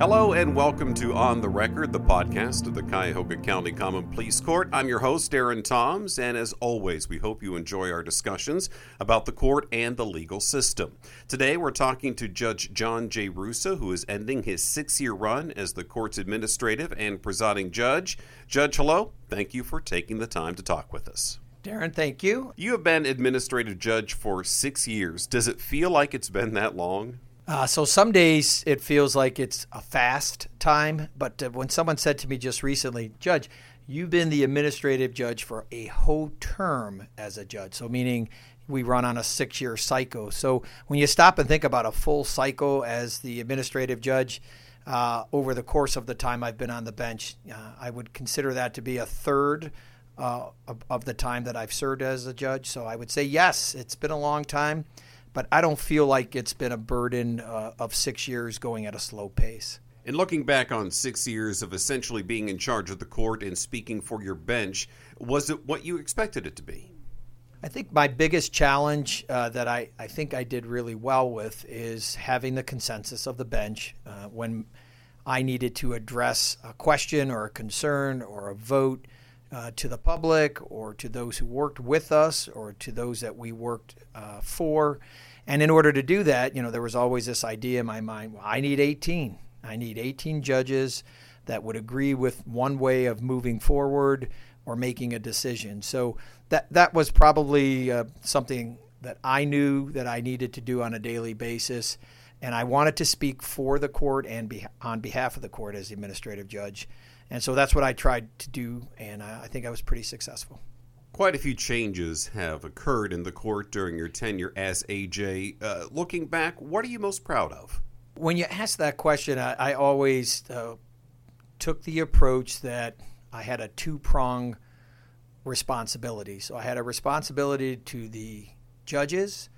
Hello and welcome to On the Record, the podcast of the Cuyahoga County Common Pleas Court. I'm your host, Darren Toms, and as always, we hope you enjoy our discussions about the court and the legal system. Today, we're talking to Judge John J. Russo, who is ending his six year run as the court's administrative and presiding judge. Judge, hello. Thank you for taking the time to talk with us. Darren, thank you. You have been administrative judge for six years. Does it feel like it's been that long? Uh, so some days it feels like it's a fast time, but uh, when someone said to me just recently, Judge, you've been the administrative judge for a whole term as a judge, so meaning we run on a six year cycle. So when you stop and think about a full cycle as the administrative judge, uh, over the course of the time I've been on the bench, uh, I would consider that to be a third uh, of, of the time that I've served as a judge. So I would say, yes, it's been a long time but I don't feel like it's been a burden uh, of six years going at a slow pace. And looking back on six years of essentially being in charge of the court and speaking for your bench, was it what you expected it to be? I think my biggest challenge uh, that I, I think I did really well with is having the consensus of the bench uh, when I needed to address a question or a concern or a vote uh, to the public or to those who worked with us or to those that we worked uh, for. And in order to do that, you know, there was always this idea in my mind well, I need 18. I need 18 judges that would agree with one way of moving forward or making a decision. So that, that was probably uh, something that I knew that I needed to do on a daily basis. And I wanted to speak for the court and be, on behalf of the court as the administrative judge. And so that's what I tried to do, and I think I was pretty successful. Quite a few changes have occurred in the court during your tenure as AJ. Uh, looking back, what are you most proud of? When you ask that question, I, I always uh, took the approach that I had a two prong responsibility. So I had a responsibility to the judges,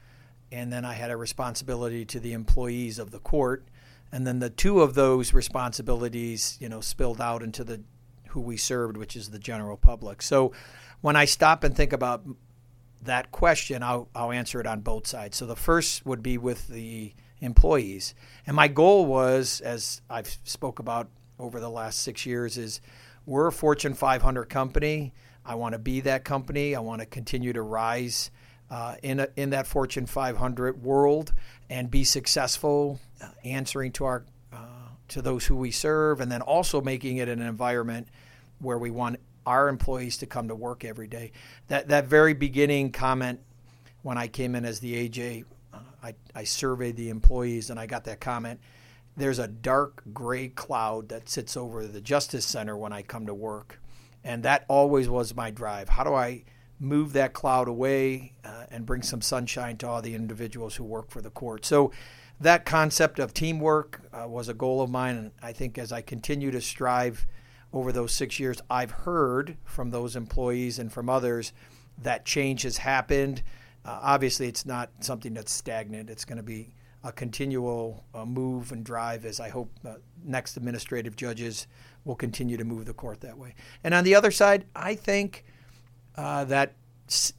and then I had a responsibility to the employees of the court and then the two of those responsibilities, you know, spilled out into the who we served, which is the general public. So when I stop and think about that question, I'll, I'll answer it on both sides. So the first would be with the employees, and my goal was, as I've spoke about over the last six years, is we're a Fortune 500 company. I want to be that company. I want to continue to rise uh, in a, in that Fortune 500 world and be successful, uh, answering to our uh, to those who we serve, and then also making it an environment where we want our employees to come to work every day. That that very beginning comment when I came in as the AJ, uh, I, I surveyed the employees and I got that comment. There's a dark gray cloud that sits over the Justice Center when I come to work, and that always was my drive. How do I move that cloud away uh, and bring some sunshine to all the individuals who work for the court. So that concept of teamwork uh, was a goal of mine, and I think as I continue to strive over those six years, I've heard from those employees and from others that change has happened. Uh, obviously, it's not something that's stagnant. It's going to be a continual uh, move and drive as I hope uh, next administrative judges will continue to move the court that way. And on the other side, I think – uh, that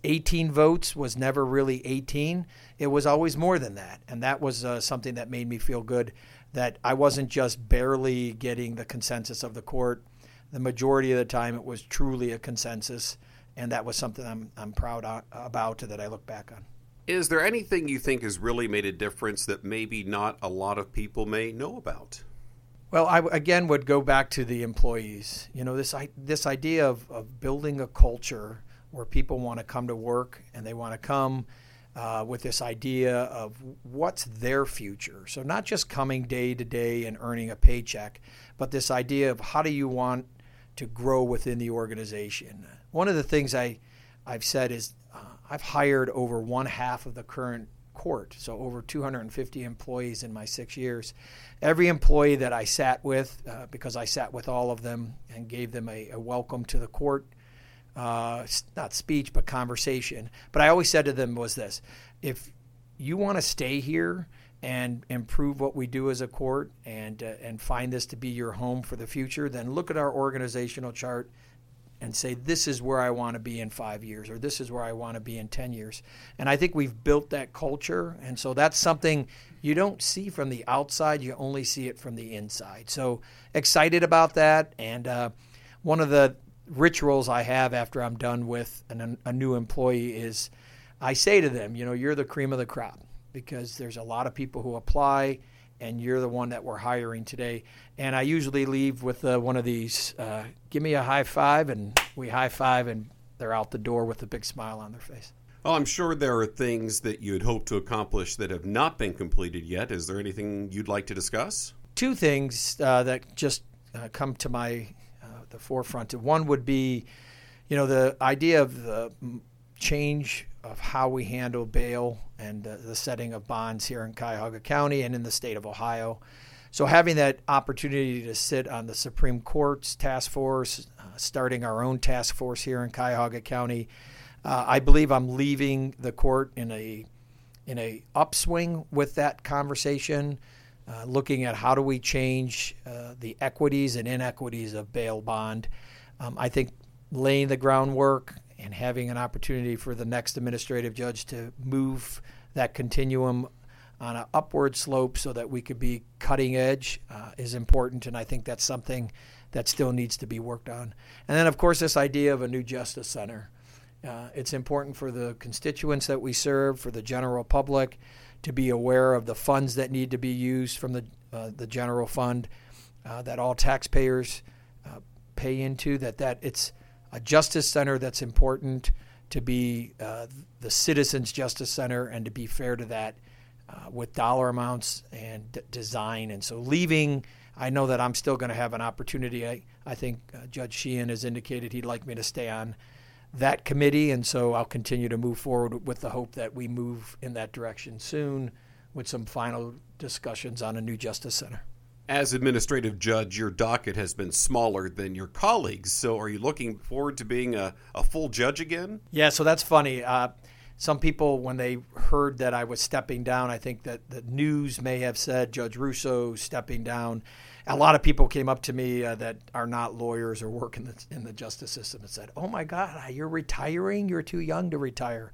18 votes was never really 18. It was always more than that. And that was uh, something that made me feel good that I wasn't just barely getting the consensus of the court. The majority of the time, it was truly a consensus. And that was something I'm, I'm proud about that I look back on. Is there anything you think has really made a difference that maybe not a lot of people may know about? Well, I again would go back to the employees. You know, this this idea of, of building a culture where people want to come to work and they want to come uh, with this idea of what's their future. So, not just coming day to day and earning a paycheck, but this idea of how do you want to grow within the organization. One of the things I, I've said is uh, I've hired over one half of the current court, so over 250 employees in my six years. Every employee that I sat with, uh, because I sat with all of them and gave them a, a welcome to the court uh, not speech, but conversation. But I always said to them was this: if you want to stay here and improve what we do as a court and uh, and find this to be your home for the future, then look at our organizational chart and say, this is where I want to be in five years, or this is where I want to be in 10 years. And I think we've built that culture. And so that's something you don't see from the outside, you only see it from the inside. So excited about that. And uh, one of the rituals I have after I'm done with an, a new employee is I say to them, you know, you're the cream of the crop because there's a lot of people who apply and you're the one that we're hiring today. And I usually leave with uh, one of these uh, give me a high five, and we high five, and they're out the door with a big smile on their face. Well, I'm sure there are things that you'd hope to accomplish that have not been completed yet. Is there anything you'd like to discuss? Two things uh, that just uh, come to my the forefront. One would be, you know, the idea of the change of how we handle bail and uh, the setting of bonds here in Cuyahoga County and in the state of Ohio. So, having that opportunity to sit on the Supreme Court's task force, uh, starting our own task force here in Cuyahoga County, uh, I believe I'm leaving the court in a in a upswing with that conversation, uh, looking at how do we change uh, the equities and inequities of bail bond. Um, I think laying the groundwork and having an opportunity for the next administrative judge to move that continuum on an upward slope so that we could be cutting edge uh, is important, and I think that's something that still needs to be worked on. And then, of course, this idea of a new justice center. Uh, it's important for the constituents that we serve, for the general public, to be aware of the funds that need to be used from the uh, the general fund uh, that all taxpayers uh, pay into. That that it's a justice center that's important to be uh, the citizens justice center and to be fair to that uh, with dollar amounts and d- design and so leaving i know that i'm still going to have an opportunity i, I think uh, judge sheehan has indicated he'd like me to stay on that committee and so i'll continue to move forward with the hope that we move in that direction soon with some final discussions on a new justice center as administrative judge, your docket has been smaller than your colleagues. So, are you looking forward to being a, a full judge again? Yeah, so that's funny. Uh, some people, when they heard that I was stepping down, I think that the news may have said Judge Russo stepping down. A lot of people came up to me uh, that are not lawyers or work in the, in the justice system and said, "Oh my God, you're retiring? You're too young to retire."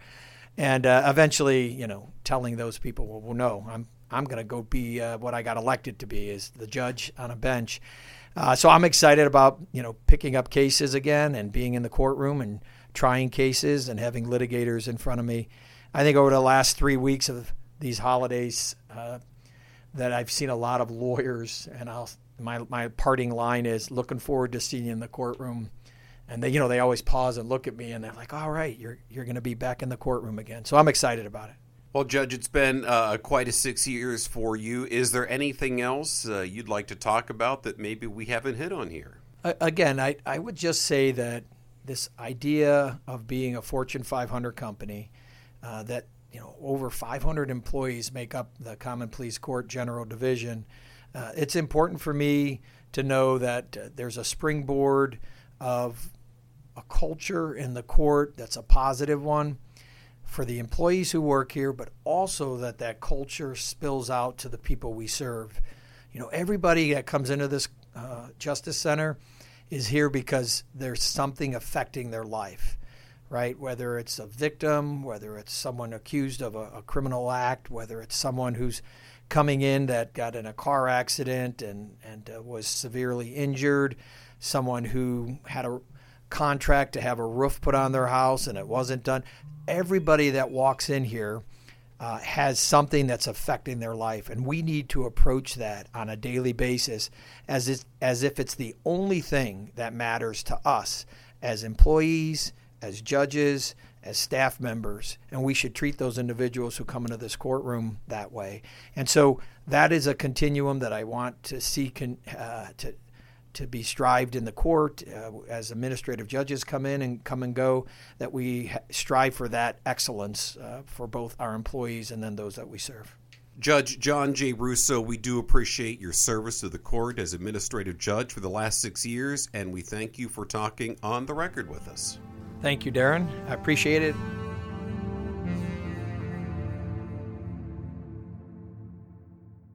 And uh, eventually, you know, telling those people, "Well, well no, I'm I'm going to go be uh, what I got elected to be is the judge on a bench. Uh, so I'm excited about you know picking up cases again and being in the courtroom and trying cases and having litigators in front of me. I think over the last three weeks of these holidays uh, that I've seen a lot of lawyers, and I'll, my my parting line is looking forward to seeing you in the courtroom. And they, you know, they always pause and look at me, and they're like, "All right, you're you're going to be back in the courtroom again." So I'm excited about it. Well, Judge, it's been uh, quite a six years for you. Is there anything else uh, you'd like to talk about that maybe we haven't hit on here? Again, I, I would just say that this idea of being a Fortune 500 company, uh, that you know over 500 employees make up the Common Pleas Court General Division. Uh, it's important for me to know that uh, there's a springboard of a culture in the court that's a positive one for the employees who work here, but also that that culture spills out to the people we serve. You know, everybody that comes into this uh, justice center is here because there's something affecting their life, right? Whether it's a victim, whether it's someone accused of a, a criminal act, whether it's someone who's coming in that got in a car accident and and uh, was severely injured, someone who had a contract to have a roof put on their house and it wasn't done. Everybody that walks in here uh, has something that's affecting their life, and we need to approach that on a daily basis as it, as if it's the only thing that matters to us as employees, as judges, as staff members, and we should treat those individuals who come into this courtroom that way. And so that is a continuum that I want to see con, uh, to to be strived in the court uh, as administrative judges come in and come and go, that we strive for that excellence uh, for both our employees and then those that we serve. Judge John J. Russo, we do appreciate your service to the court as administrative judge for the last six years, and we thank you for talking on the record with us. Thank you, Darren. I appreciate it.